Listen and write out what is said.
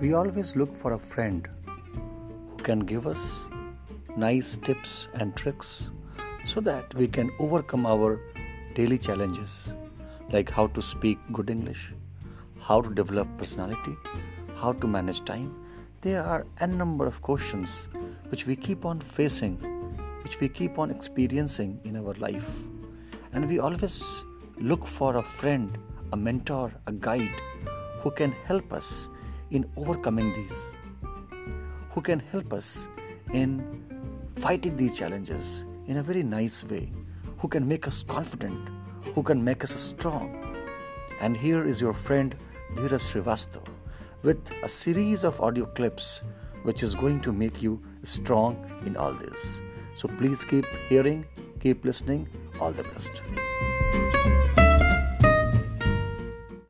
We always look for a friend who can give us nice tips and tricks so that we can overcome our daily challenges like how to speak good English, how to develop personality, how to manage time. There are n number of questions which we keep on facing, which we keep on experiencing in our life. And we always look for a friend, a mentor, a guide who can help us in overcoming these, who can help us in fighting these challenges in a very nice way, who can make us confident, who can make us strong. And here is your friend Dheeraj Srivastav with a series of audio clips which is going to make you strong in all this. So please keep hearing, keep listening. All the best.